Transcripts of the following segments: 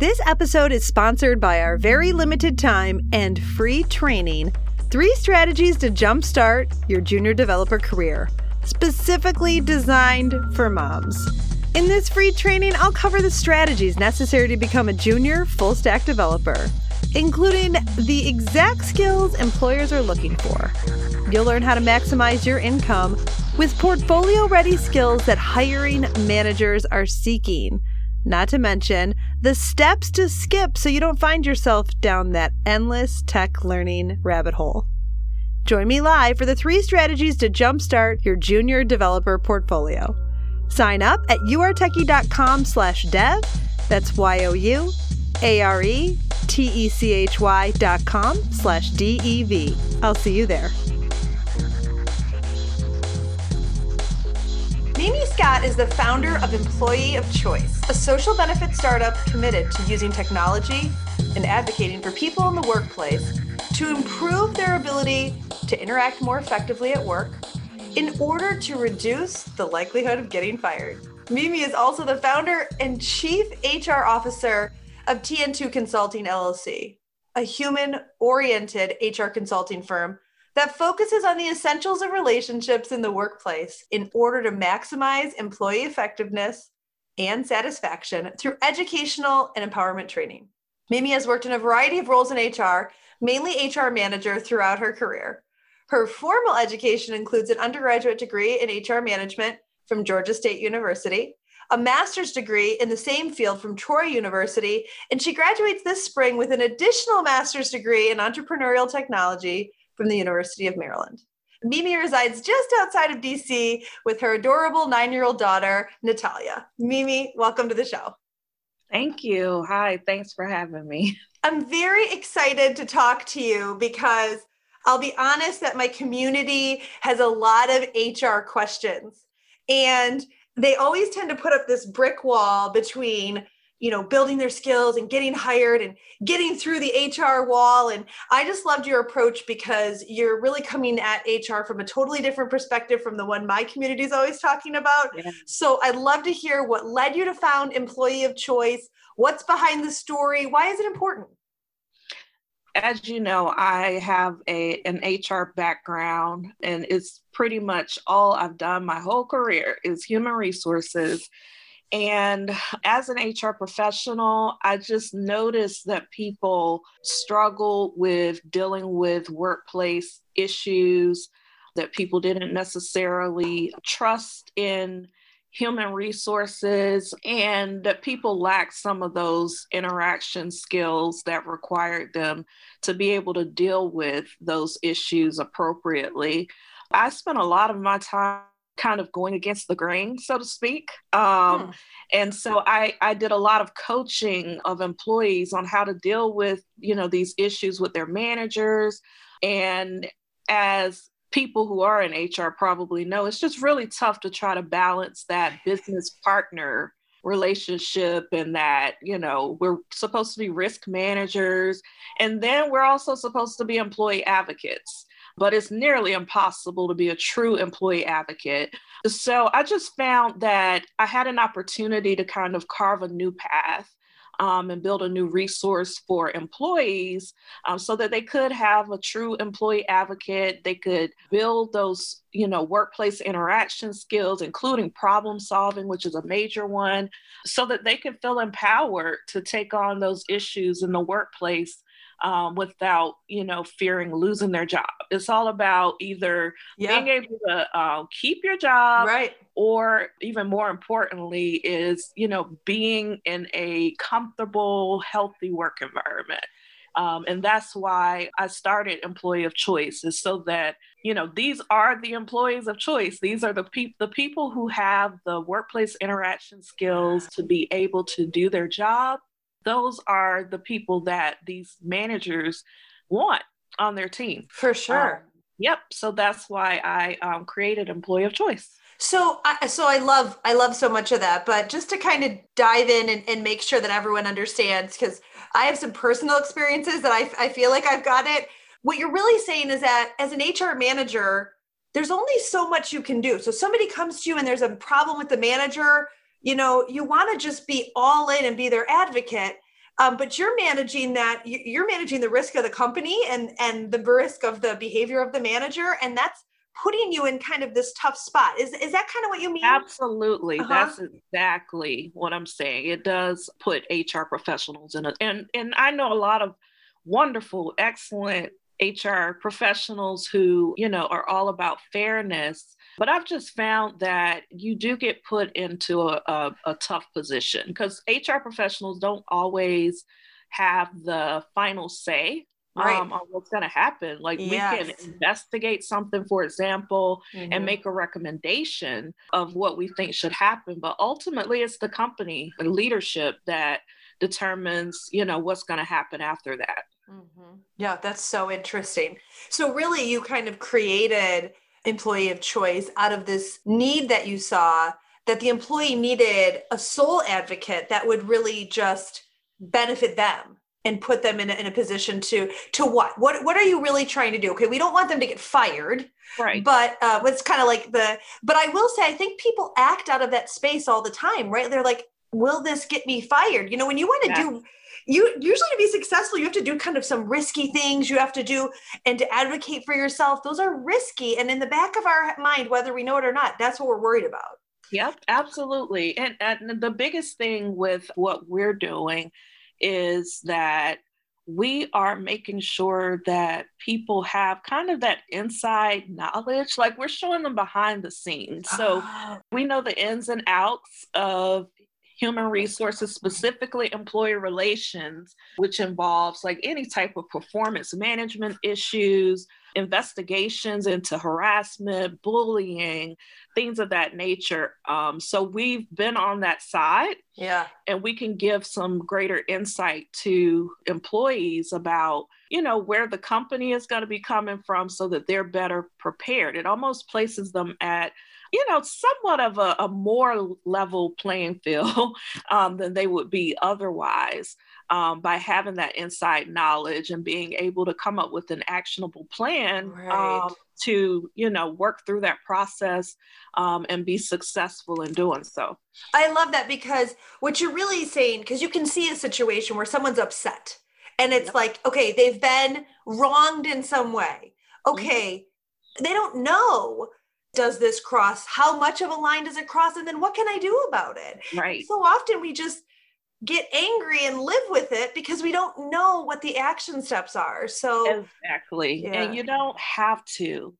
This episode is sponsored by our very limited time and free training Three Strategies to Jumpstart Your Junior Developer Career, specifically designed for moms. In this free training, I'll cover the strategies necessary to become a junior full stack developer, including the exact skills employers are looking for. You'll learn how to maximize your income with portfolio ready skills that hiring managers are seeking not to mention the steps to skip so you don't find yourself down that endless tech learning rabbit hole. Join me live for the three strategies to jumpstart your junior developer portfolio. Sign up at youaretechy.com slash dev. That's Y-O-U A-R-E-T-E-C-H-Y dot com slash D-E-V. I'll see you there. Meme Scott is the founder of Employee of Choice, a social benefit startup committed to using technology and advocating for people in the workplace to improve their ability to interact more effectively at work in order to reduce the likelihood of getting fired. Meme is also the founder and chief HR officer of TN2 Consulting LLC, a human oriented HR consulting firm that focuses on the essentials of relationships in the workplace in order to maximize employee effectiveness and satisfaction through educational and empowerment training. Meme has worked in a variety of roles in HR, mainly HR manager throughout her career. Her formal education includes an undergraduate degree in HR management from Georgia State University, a master's degree in the same field from Troy University, and she graduates this spring with an additional master's degree in entrepreneurial technology from the University of Maryland. Meme resides just outside of DC with her adorable nine year old daughter, Natalia. Meme, welcome to the show. Thank you. Hi, thanks for having me. I'm very excited to talk to you because I'll be honest that my community has a lot of HR questions. And they always tend to put up this brick wall between you know building their skills and getting hired and getting through the hr wall. And i just loved your approach because you're really coming at hr from a totally different perspective from the one my community is always talking about. Yeah. so i'd love to hear what led you to found employee of choice. What's behind the story? Why is it important? As you know, I have a an HR background and it's pretty much all I've done my whole career is human resources and as an HR professional, I just noticed that people struggle with dealing with workplace issues, that people didn't necessarily trust in human resources, and that people lack some of those interaction skills that required them to be able to deal with those issues appropriately. I spent a lot of my time kind of going against the grain, so to speak. Um, hmm. And so I, I did a lot of coaching of employees on how to deal with, you know, these issues with their managers. And as people who are in HR probably know, it's just really tough to try to balance that business partner relationship and that you know we're supposed to be risk managers and then we're also supposed to be employee advocates but it's nearly impossible to be a true employee advocate. So I just found that I had an opportunity to kind of carve a new path. Um, and build a new resource for employees um, so that they could have a true employee advocate. They could build those, you know, workplace interaction skills, including problem solving, which is a major one, so that they can feel empowered to take on those issues in the workplace um, without you know fearing losing their job it's all about either yeah. being able to uh, keep your job right or even more importantly is you know being in a comfortable healthy work environment um, and that's why I started Employee of Choice, is so that you know these are the employees of choice. These are the people the people who have the workplace interaction skills to be able to do their job those are the people that these managers want on their team. For sure. Um, yep. So that's why I um, created Employee of Choice. So, I, so I love, I love so much of that. But just to kind of dive in and, and make sure that everyone understands, because I have some personal experiences that I, I feel like I've got it. What you're really saying is that as an HR manager, there's only so much you can do. So somebody comes to you and there's a problem with the manager, you know, you want to just be all in and be their advocate. Um, but you're managing that you're managing the risk of the company and and the risk of the behavior of the manager and that's putting you in kind of this tough spot is is that kind of what you mean absolutely uh-huh. that's exactly what i'm saying it does put hr professionals in a and and i know a lot of wonderful excellent hr professionals who you know are all about fairness but I've just found that you do get put into a, a, a tough position because HR professionals don't always have the final say right. um, on what's going to happen. Like yes. we can investigate something, for example, mm-hmm. and make a recommendation of what we think should happen. But ultimately, it's the company, the leadership that determines, you know, what's going to happen after that. Mm-hmm. Yeah, that's so interesting. So really, you kind of created employee of choice out of this need that you saw that the employee needed a sole advocate that would really just benefit them and put them in a, in a position to to what? What what are you really trying to do? Okay we don't want them to get fired right. but uh it's kind of like the but i will say i think people act out of that space all the time right? They're like will this get me fired? You know when you want to yeah. do you usually to be successful you have to do kind of some risky things. You have to do and to advocate for yourself. Those are risky and in the back of our mind whether we know it or not that's what we're worried about. Yep absolutely. And, and the biggest thing with what we're doing is that we are making sure that people have kind of that inside knowledge like we're showing them behind the scenes. So ah. we know the ins and outs of human resources, specifically employee relations, which involves like any type of performance management issues, investigations into harassment, bullying, things of that nature. Um, so we've been on that side. Yeah. And we can give some greater insight to employees about, you know, where the company is going to be coming from so that they're better prepared. It almost places them at you know, somewhat of a, a more level playing field um, than they would be otherwise um, by having that inside knowledge and being able to come up with an actionable plan right. um, to, you know, work through that process um, and be successful in doing so. I love that because what you're really saying, because you can see a situation where someone's upset and it's yep. like, okay, they've been wronged in some way. Mm-hmm. Okay. Mm-hmm. They don't know does this cross? How much of a line does it cross? And then what can I do about it? Right. So often we just get angry and live with it because we don't know what the action steps are. So exactly. Yeah. And you don't have to.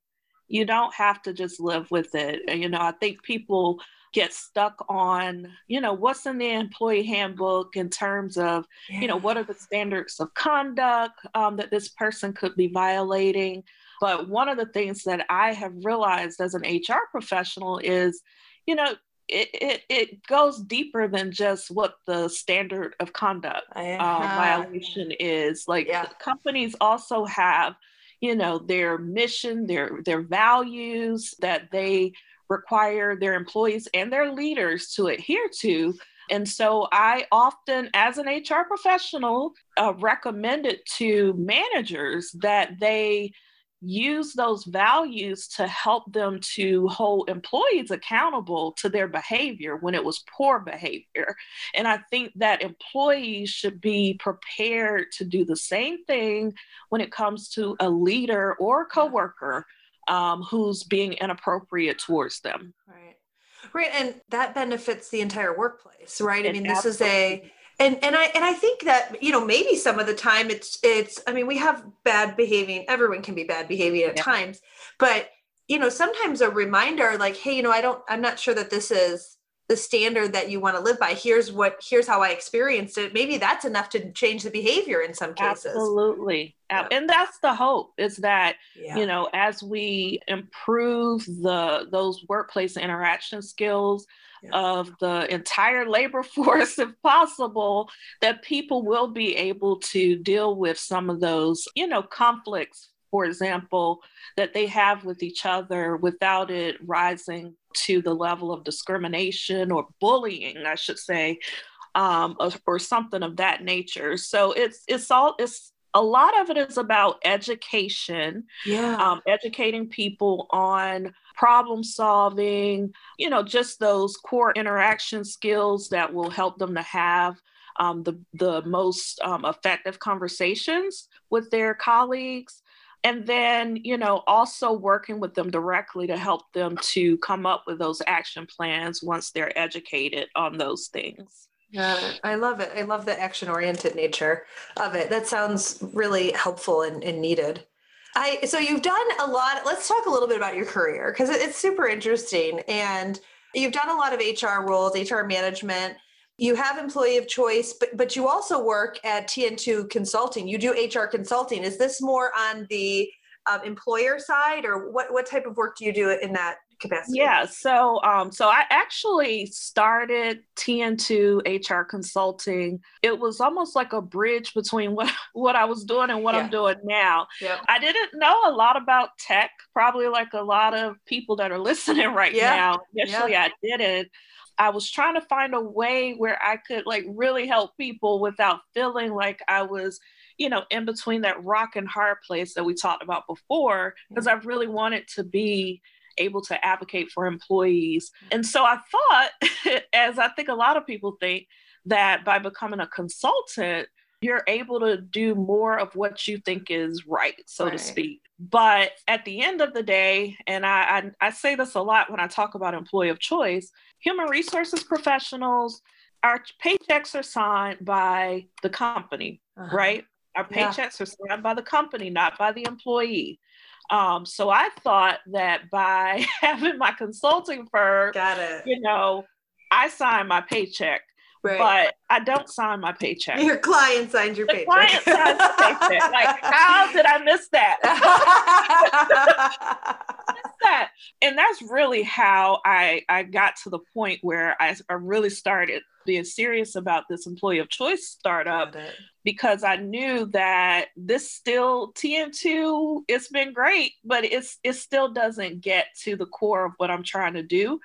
You don't have to just live with it. And You know, I think people get stuck on, you know, what's in the employee handbook in terms of, yeah. you know, what are the standards of conduct um, that this person could be violating. But one of the things that I have realized as an HR professional is, you know, it, it, it goes deeper than just what the standard of conduct uh, violation is. Like yeah. companies also have, you know, their mission, their their values that they require their employees and their leaders to adhere to. And so I often, as an HR professional, uh, recommend it to managers that they use those values to help them to hold employees accountable to their behavior when it was poor behavior. And I think that employees should be prepared to do the same thing when it comes to a leader or a coworker um, who's being inappropriate towards them. Right. Right. And that benefits the entire workplace, right? I mean, this absolutely. is a and and i and i think that you know maybe some of the time it's it's i mean we have bad behaving everyone can be bad behaving at yeah. times but you know sometimes a reminder like hey you know i don't i'm not sure that this is the standard that you want to live by here's what here's how i experienced it maybe that's enough to change the behavior in some cases absolutely yeah. and that's the hope is that yeah. you know as we improve the those workplace interaction skills yeah. of the entire labor force if possible that people will be able to deal with some of those you know conflicts for example, that they have with each other without it rising to the level of discrimination or bullying, I should say, um, or, or something of that nature. So it's it's all it's a lot of it is about education, yeah, um, educating people on problem solving, you know, just those core interaction skills that will help them to have um, the the most um, effective conversations with their colleagues and then you know also working with them directly to help them to come up with those action plans once they're educated on those things. Yeah i love it. I love the action oriented nature of it. That sounds really helpful and, and needed. I so you've done a lot let's talk a little bit about your career because it's super interesting. And you've done a lot of hr roles hr management you have employee of choice, but but you also work at TN2 Consulting. You do HR consulting. Is this more on the um, employer side, or what what type of work do you do in that capacity? Yeah, so um, so I actually started TN2 HR Consulting. It was almost like a bridge between what what I was doing and what yeah. I'm doing now. Yep. I didn't know a lot about tech, probably like a lot of people that are listening right yeah. now. Initially, yeah. I didn't. I was trying to find a way where I could like really help people without feeling like I was, you know, in between that rock and hard place that we talked about before, because mm-hmm. I really wanted to be able to advocate for employees. And so I thought, as I think a lot of people think, that by becoming a consultant, you're able to do more of what you think is right, so right. to speak. But at the end of the day, and I, I, I say this a lot when I talk about employee of choice, human resources professionals, our paychecks are signed by the company, uh-huh. right? Our paychecks yeah. are signed by the company, not by the employee. Um, so I thought that by having my consulting firm, Got it. you know, I sign my paycheck Right. But I don't sign my paycheck. Your client signs your the paycheck. Client signs the paycheck. Like, how did I miss that? miss that. And that's really how I I got to the point where I, I really started being serious about this employee of choice startup because I knew that this still TN2 it's been great, but it's it still doesn't get to the core of what I'm trying to do.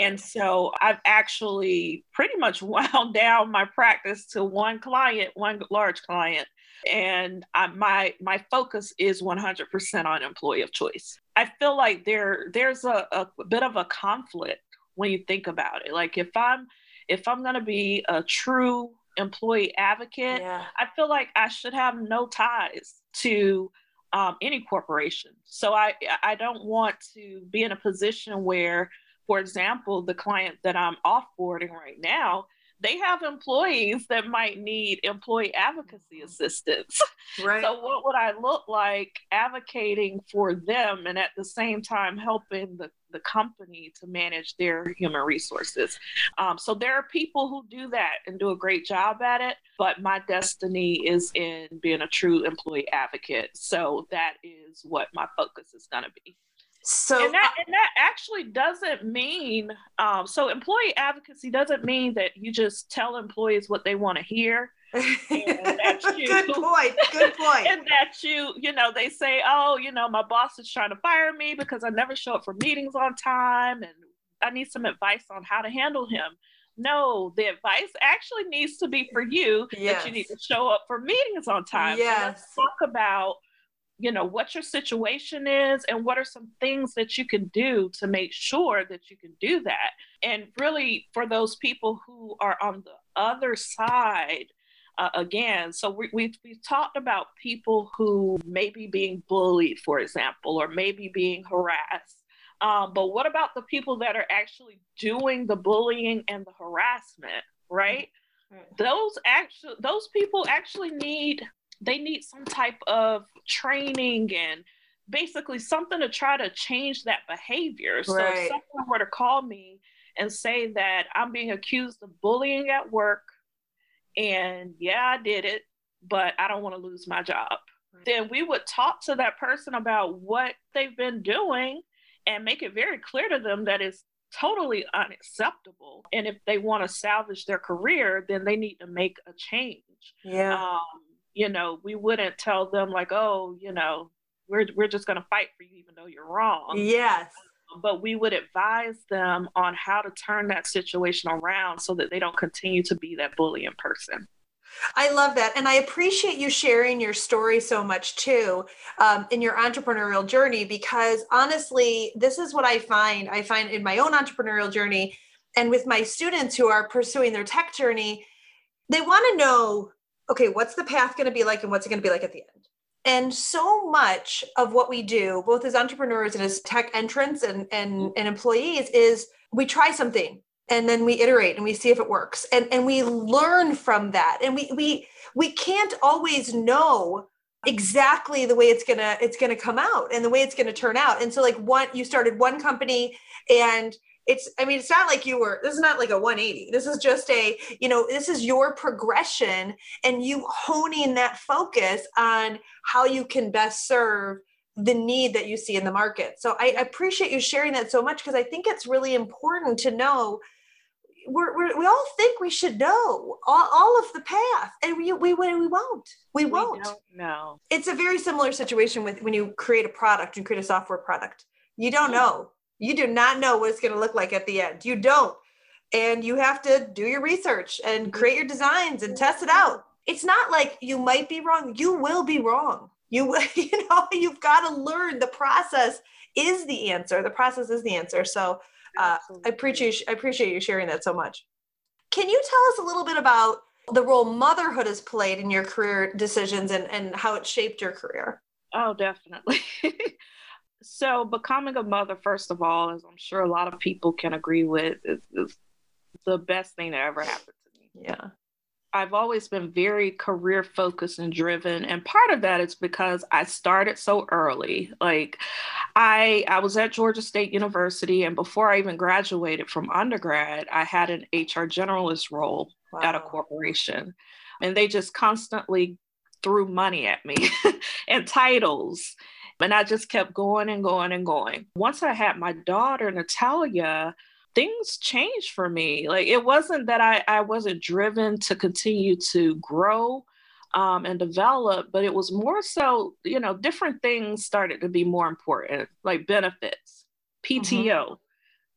And so I've actually pretty much wound down my practice to one client, one large client. And I, my my focus is 100% on employee of choice. I feel like there there's a, a bit of a conflict when you think about it. Like if I'm if I'm going to be a true employee advocate, yeah. I feel like I should have no ties to um, any corporation. So I I don't want to be in a position where for example, the client that I'm offboarding right now, they have employees that might need employee advocacy assistance. Right. So, what would I look like advocating for them and at the same time helping the, the company to manage their human resources? Um, so, there are people who do that and do a great job at it, but my destiny is in being a true employee advocate. So, that is what my focus is going to be. So and that, and that actually doesn't mean um, so employee advocacy doesn't mean that you just tell employees what they want to hear. you, good point. Good point. And that you, you know, they say, oh, you know, my boss is trying to fire me because I never show up for meetings on time, and I need some advice on how to handle him. No, the advice actually needs to be for you yes. that you need to show up for meetings on time. Yes. So let's talk about you know what your situation is and what are some things that you can do to make sure that you can do that. And really for those people who are on the other side uh, again so we, we've, we've talked about people who may be being bullied for example or maybe being harassed. Um, but what about the people that are actually doing the bullying and the harassment right? Those actually those people actually need they need some type of training and basically something to try to change that behavior. So if someone were to call me and say that I'm being accused of bullying at work. And yeah, I did it, but I don't want to lose my job. Then we would talk to that person about what they've been doing and make it very clear to them that it's totally unacceptable. And if they want to salvage their career, then they need to make a change. Yeah. Um, you know, we wouldn't tell them like, oh, you know, we're we're just going to fight for you even though you're wrong. Yes. But we would advise them on how to turn that situation around so that they don't continue to be that bullying person. I love that. And I appreciate you sharing your story so much too um, in your entrepreneurial journey, because honestly, this is what I find. I find in my own entrepreneurial journey and with my students who are pursuing their tech journey, they want to know okay, what's the path going to be like and what's it going to be like at the end? And so much of what we do, both as entrepreneurs and as tech entrants and, and, and employees, is we try something and then we iterate and we see if it works. And and we learn from that. And we we we can't always know exactly the way it's gonna it's gonna come out and the way it's gonna turn out. And so like one you started one company and it's i mean it's not like you were this is not like a 180 this is just a you know this is your progression and you honing that focus on how you can best serve the need that you see in the market. So i appreciate you sharing that so much because i think it's really important to know we're, we're, we all think we should know all, all of the path and we, we, we won't. We won't. no it's a very similar situation with when you create a product and create a software product. You don't know you do not know what it's going to look like at the end. You don't. And you have to do your research and mm-hmm. create your designs and test it out. It's not like you might be wrong. You will be wrong. You you know you've got to learn. The process is the answer. The process is the answer. So uh, I appreciate I appreciate you sharing that so much. Can you tell us a little bit about the role motherhood has played in your career decisions and, and how it shaped your career? Oh, definitely. so, becoming a mother, first of all, as I'm sure a lot of people can agree with, is, is the best thing that ever happened to me. Yeah. I've always been very career focused and driven. And part of that is because I started so early. Like I I was at Georgia State University and before I even graduated from undergrad, I had an HR generalist role wow. at a corporation. And they just constantly threw money at me and titles. And I just kept going and going and going. Once I had my daughter, Natalia, things changed for me. Like it wasn't that I, I wasn't driven to continue to grow um, and develop, but it was more so, you know, different things started to be more important, like benefits, PTO, mm-hmm.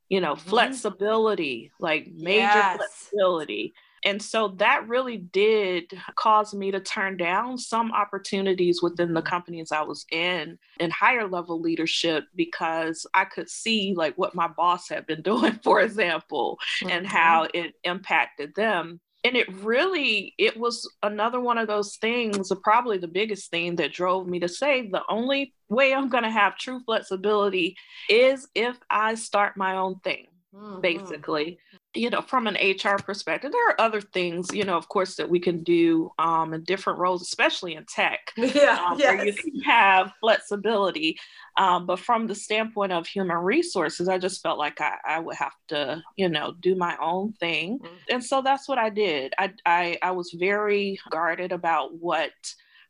you know, mm-hmm. flexibility, like major yes. flexibility. And so that really did cause me to turn down some opportunities within the mm-hmm. companies I was in in higher level leadership because I could see like what my boss had been doing, for example, mm-hmm. and how it impacted them and it really it was another one of those things probably the biggest thing that drove me to say the only way i'm going to have true flexibility is if i start my own thing mm-hmm. basically you know, from an HR perspective, there are other things, you know, of course, that we can do um, in different roles, especially in tech, yeah, um, yes. where you can have flexibility. Um, but from the standpoint of human resources, I just felt like I, I would have to, you know, do my own thing. Mm-hmm. And so that's what I did. I, I, I was very guarded about what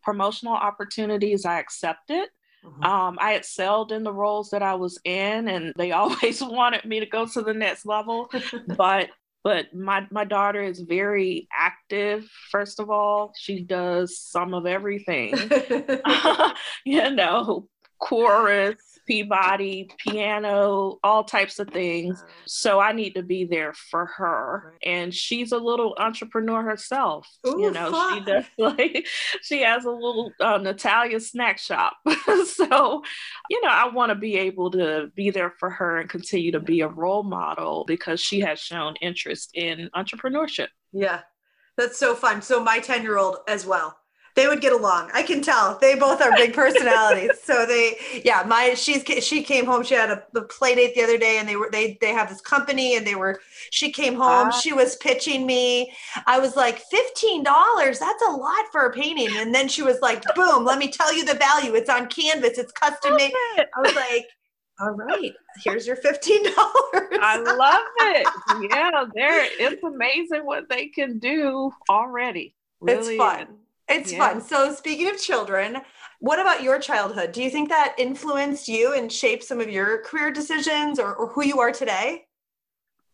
promotional opportunities I accepted. Mm-hmm. Um, I excelled in the roles that I was in, and they always wanted me to go to the next level. but but my my daughter is very active. First of all, she does some of everything. you know, chorus, Peabody, piano, all types of things. So I need to be there for her. And she's a little entrepreneur herself. Ooh, you know, fun. she does like she has a little uh, Natalia snack shop. so, you know, I want to be able to be there for her and continue to be a role model because she has shown interest in entrepreneurship. Yeah. That's so fun. So my 10 year old as well they would get along. I can tell. They both are big personalities. so they, yeah, my she's she came home. She had a, a play date the other day, and they were they they have this company, and they were. She came home. Uh, she was pitching me. I was like, fifteen dollars. That's a lot for a painting. And then she was like, boom. Let me tell you the value. It's on canvas. It's custom made. I was like, All right. Here's your $15. I love it. Yeah, there it's amazing what they can do already. Really it's fun. It's yeah. fun. So speaking of children, what about your childhood? Do you think that influenced you and shaped some of your career decisions or, or who you are today?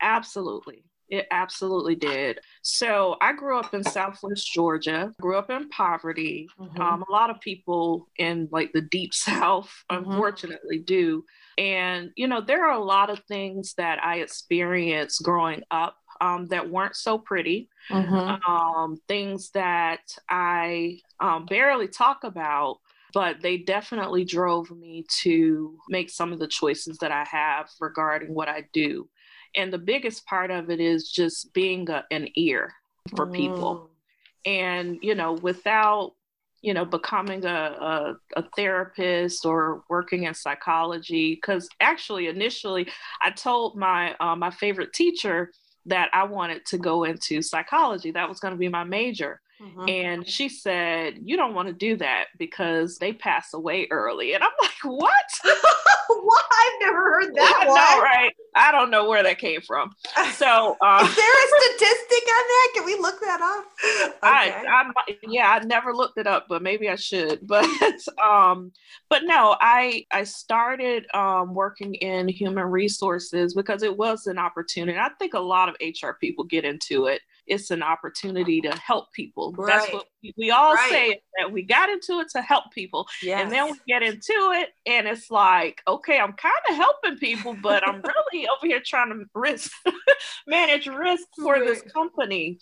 Absolutely. It absolutely did. So I grew up in Southwest Georgia, grew up in poverty. Mm-hmm. Um, a lot of people in like the deep South, mm-hmm. unfortunately, do. And, you know, there are a lot of things that I experienced growing up um, that weren't so pretty, mm-hmm. um, things that I um, barely talk about, but they definitely drove me to make some of the choices that I have regarding what I do. And the biggest part of it is just being a, an ear for people. Mm. And, you know, without, you know, becoming a, a, a therapist or working in psychology, because actually initially I told my uh, my favorite teacher that I wanted to go into psychology. That was going to be my major. Mm-hmm. And she said, You don't want to do that because they pass away early. And I'm like, What? what? I've never heard that I one. Know, right? I don't know where that came from. So, uh, is there a statistic on that? Can we look that up? Okay. I, I, yeah, I never looked it up, but maybe I should. But, um, but no, I, I started um, working in human resources because it was an opportunity. I think a lot of HR people get into it it's an opportunity to help people. Right. That's what we, we all right. say that we got into it to help people. Yes. And then we get into it and it's like, okay, I'm kind of helping people, but I'm really over here trying to risk manage risk for right. this company.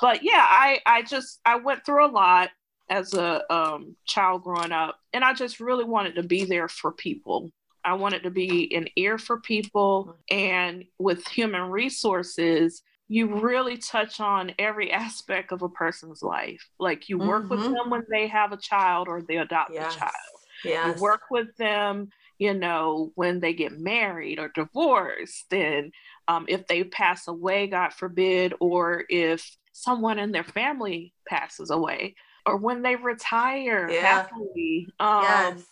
But yeah, I I just I went through a lot as a um, child growing up and I just really wanted to be there for people. I wanted to be an ear for people mm-hmm. and with human resources you really touch on every aspect of a person's life. Like you work mm-hmm. with them when they have a child or they adopt yes. a child. Yes. You work with them, you know, when they get married or divorced, and um, if they pass away, God forbid, or if someone in their family passes away, or when they retire yeah. happily. Um, yes.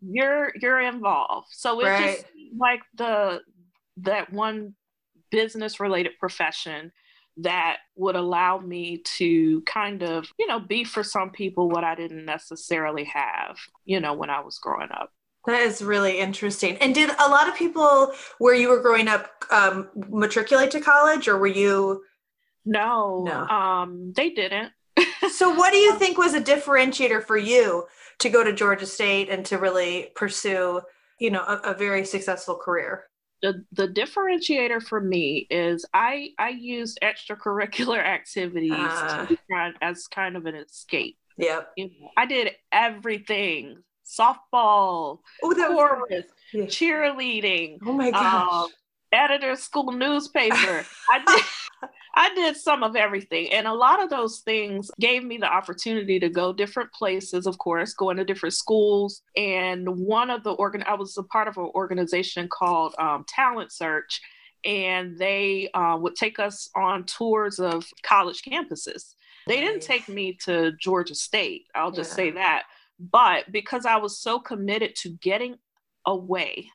You're you're involved. So it's right. just like the that one business related profession that would allow me to kind of, you know, be for some people what I didn't necessarily have, you know, when I was growing up. That is really interesting. And did a lot of people where you were growing up um, matriculate to college or were you? No, no. Um, they didn't. so, what do you think was a differentiator for you to go to Georgia State and to really pursue, you know, a, a very successful career? The, the differentiator for me is I I use extracurricular activities uh, as kind of an escape. Yep. You know, I did everything: softball, oh, that chorus, was, yeah. cheerleading. Oh my gosh! Um, editor school newspaper. I did. I did some of everything. And a lot of those things gave me the opportunity to go different places, of course, going to different schools. And one of the organ, I was a part of an organization called um, Talent Search, and they uh, would take us on tours of college campuses. They didn't take me to Georgia State, I'll just yeah. say that. But because I was so committed to getting away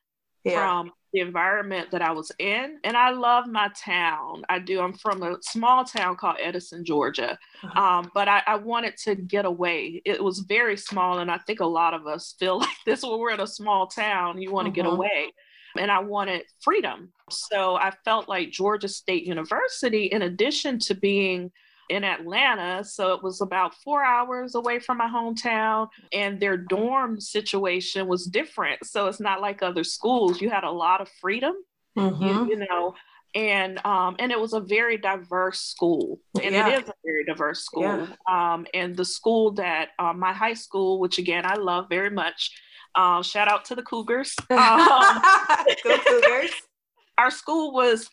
yeah. from the environment that I was in. And I love my town. I do. I'm from a small town called Edison, Georgia. Uh-huh. Um, but I, I, wanted to get away. It was very small. And I think a lot of us feel like this when we're in a small town, you want to uh-huh. get away. And I wanted freedom. So I felt like Georgia State University, in addition to being in Atlanta. So it was about four hours away from my hometown, and their dorm situation was different. So it's not like other schools. You had a lot of freedom, mm-hmm. you, you, know. And um, and it was a very diverse school, and yeah. it is a very diverse school. Yeah. Um, and the school that um, my high school, which again I love very much, uh, shout out to the Cougars. Um, Go Cougars! Our school was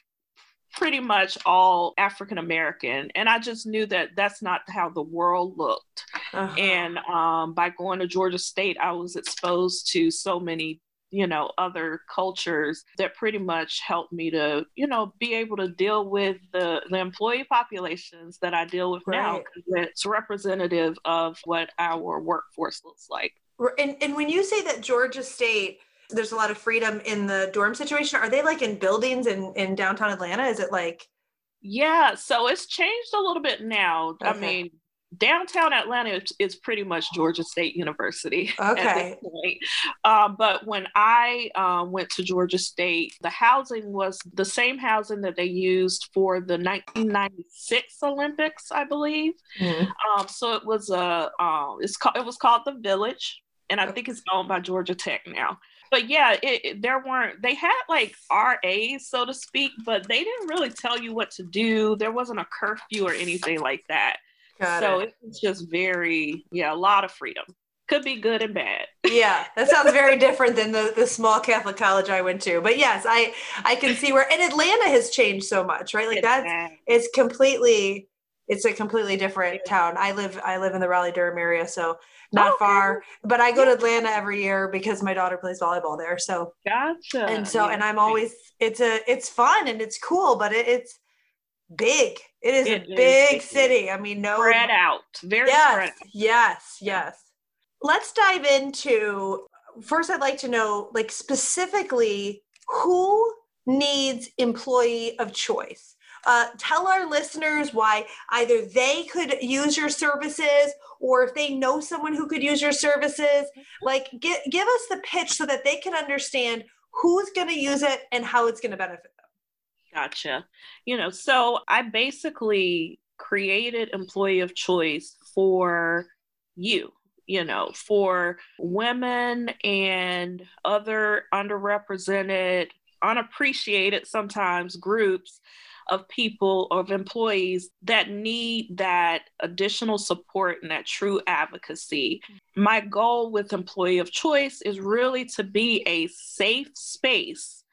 pretty much all African American. And I just knew that that's not how the world looked. Uh-huh. And um, by going to Georgia State, I was exposed to so many you know other cultures that pretty much helped me to you know be able to deal with the the employee populations that i deal with right. now it's representative of what our workforce looks like and, and when you say that georgia state there's a lot of freedom in the dorm situation. Are they like in buildings in, in downtown Atlanta? Is it like yeah, so it's changed a little bit now. Okay. I mean, downtown Atlanta is, is, pretty much Georgia State University. Okay. Uh, but when I um, went to Georgia State, the housing was the same housing that they used for the 1996 Olympics, I believe. Mm-hmm. Um, so it was a uh, it's called it was called the Village, and I think it's owned by Georgia Tech now but yeah, it, it, there weren't, they had like RAs, so to speak, but they didn't really tell you what to do. There wasn't a curfew or anything like that. Got so it. it was just very, yeah, a lot of freedom. Could be good and bad. yeah, that sounds very different than the, the small Catholic college I went to. But yes, I I can see where and Atlanta has changed so much, right? Like that's it's completely it's a completely different town. I live I live in the Raleigh Durham area, so not oh, okay. far. But I go to Atlanta every year because my daughter plays volleyball there. So gotcha. And so yeah. and I'm always it's a it's fun and it's cool, but it, it's big. It is it a big is, city. I mean, no spread out. Very yes, spread. Yes, yes. Let's dive into first I'd like to know like specifically who needs employee of choice. Uh, tell our listeners why either they could use your services or if they know someone who could use your services. Like give, give us the pitch so that they can understand who's going to use it and how it's going to benefit them. Gotcha. You know so i basically created employee of choice for you you know for women and other underrepresented unappreciated sometimes groups of people, or of employees that need that additional support and that true advocacy. My goal with Employee of Choice is really to be a safe space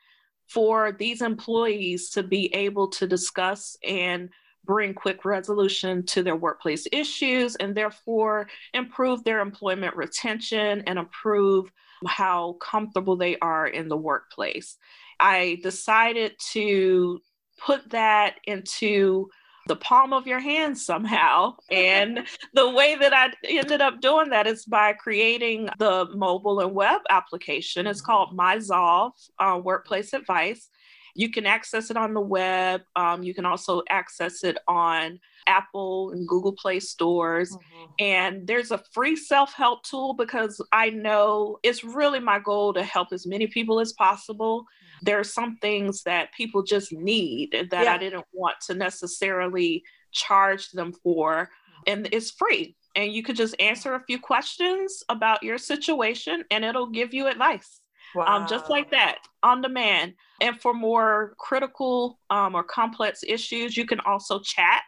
for these employees to be able to discuss and bring quick resolution to their workplace issues and therefore improve their employment retention and improve how comfortable they are in the workplace. I decided to put that into the palm of your hand somehow. And the way that I ended up doing that is by creating the mobile and web application. It's mm-hmm. called MyZolve uh, Workplace Advice. You can access it on the web. Um, you can also access it on Apple and Google Play stores. Mm-hmm. And there's a free self help tool because I know it's really my goal to help as many people as possible. Mm-hmm. There are some things that people just need that yeah. I didn't want to necessarily charge them for, mm-hmm. and it's free. And you could just answer a few questions about your situation and it'll give you advice. Wow. Um, just like that on demand. And for more critical um, or complex issues, you can also chat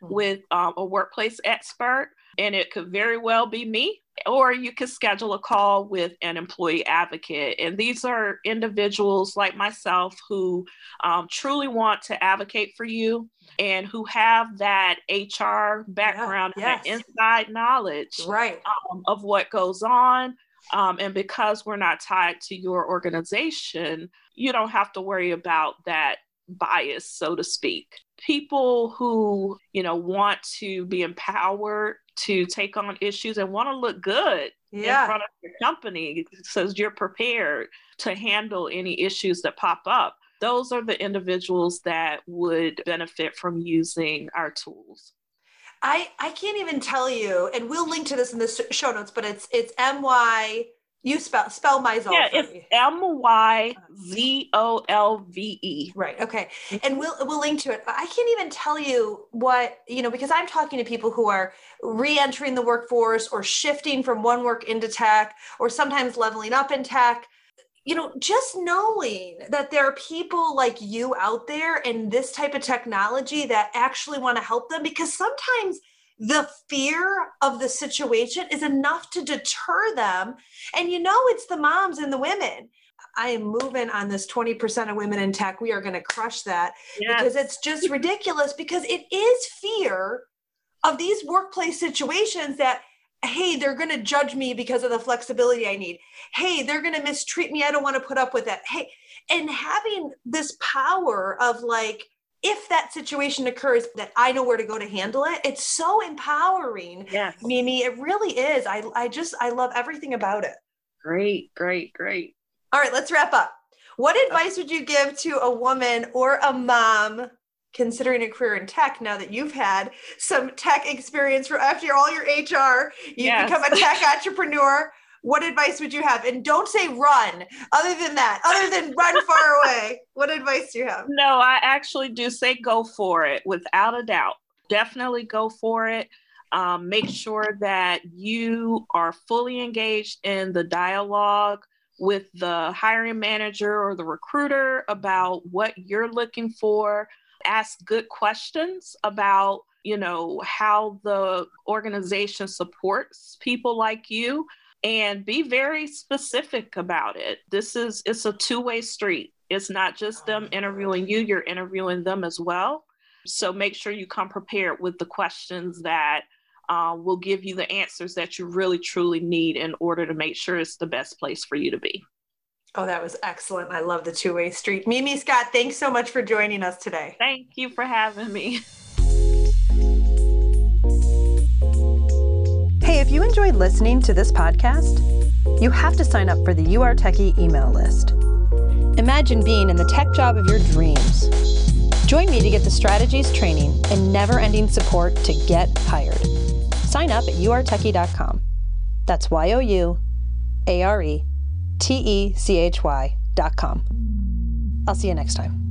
Hmm. with um, a workplace expert, and it could very well be me. Or you can schedule a call with an employee advocate. And these are individuals like myself who um, truly want to advocate for you and who have that HR background, yeah, yes. inside knowledge right. Um, of what goes on. Um, and because we're not tied to your organization, you don't have to worry about that bias, so to speak people who you know want to be empowered to take on issues and want to look good yeah. in front of your company so you're prepared to handle any issues that pop up those are the individuals that would benefit from using our tools I, I can't even tell you, and we'll link to this in the show notes, but it's it's M Y you spell spell Myzolve. Yeah, it's M Y Z O L V E. Right. Okay. Mm-hmm. And we'll we'll link to it. I can't even tell you what you know because I'm talking to people who are re-entering the workforce or shifting from one work into tech or sometimes leveling up in tech. You know, just knowing that there are people like you out there and this type of technology that actually want to help them because sometimes the fear of the situation is enough to deter them. And you know, it's the moms and the women. I am moving on this 20% of women in tech. We are going to crush that yes. because it's just ridiculous because it is fear of these workplace situations that hey, they're going to judge me because of the flexibility I need. Hey, they're going to mistreat me. I don't want to put up with that. Hey, and having this power of like if that situation occurs that I know where to go to handle it, it's so empowering. Yes. Meme, it really is. I I just I love everything about it. Great, great, great. All right, let's wrap up. What advice would you give to a woman or a mom considering a career in tech now that you've had some tech experience for after all your HR, you've yes. become a tech entrepreneur? What advice would you have? And don't say run. Other than that, other than run far away, what advice do you have? No, I actually do say go for it without a doubt. Definitely go for it. Um, make sure that you are fully engaged in the dialogue with the hiring manager or the recruiter about what you're looking for. Ask good questions about, you know, how the organization supports people like you and be very specific about it. This is it's a two-way street. It's not just them interviewing you, you're interviewing them as well. So make sure you come prepared with the questions that uh, will give you the answers that you really truly need in order to make sure it's the best place for you to be. Oh, that was excellent. I love the two way street. Meme Scott, thanks so much for joining us today. Thank you for having me. Hey, if you enjoyed listening to this podcast, you have to sign up for the You Are Techy email list. Imagine being in the tech job of your dreams. Join me to get the strategies, training, and never ending support to get hired. Sign up at youaretechy.com. That's Y O U A R E T E C H Y.com. I'll see you next time.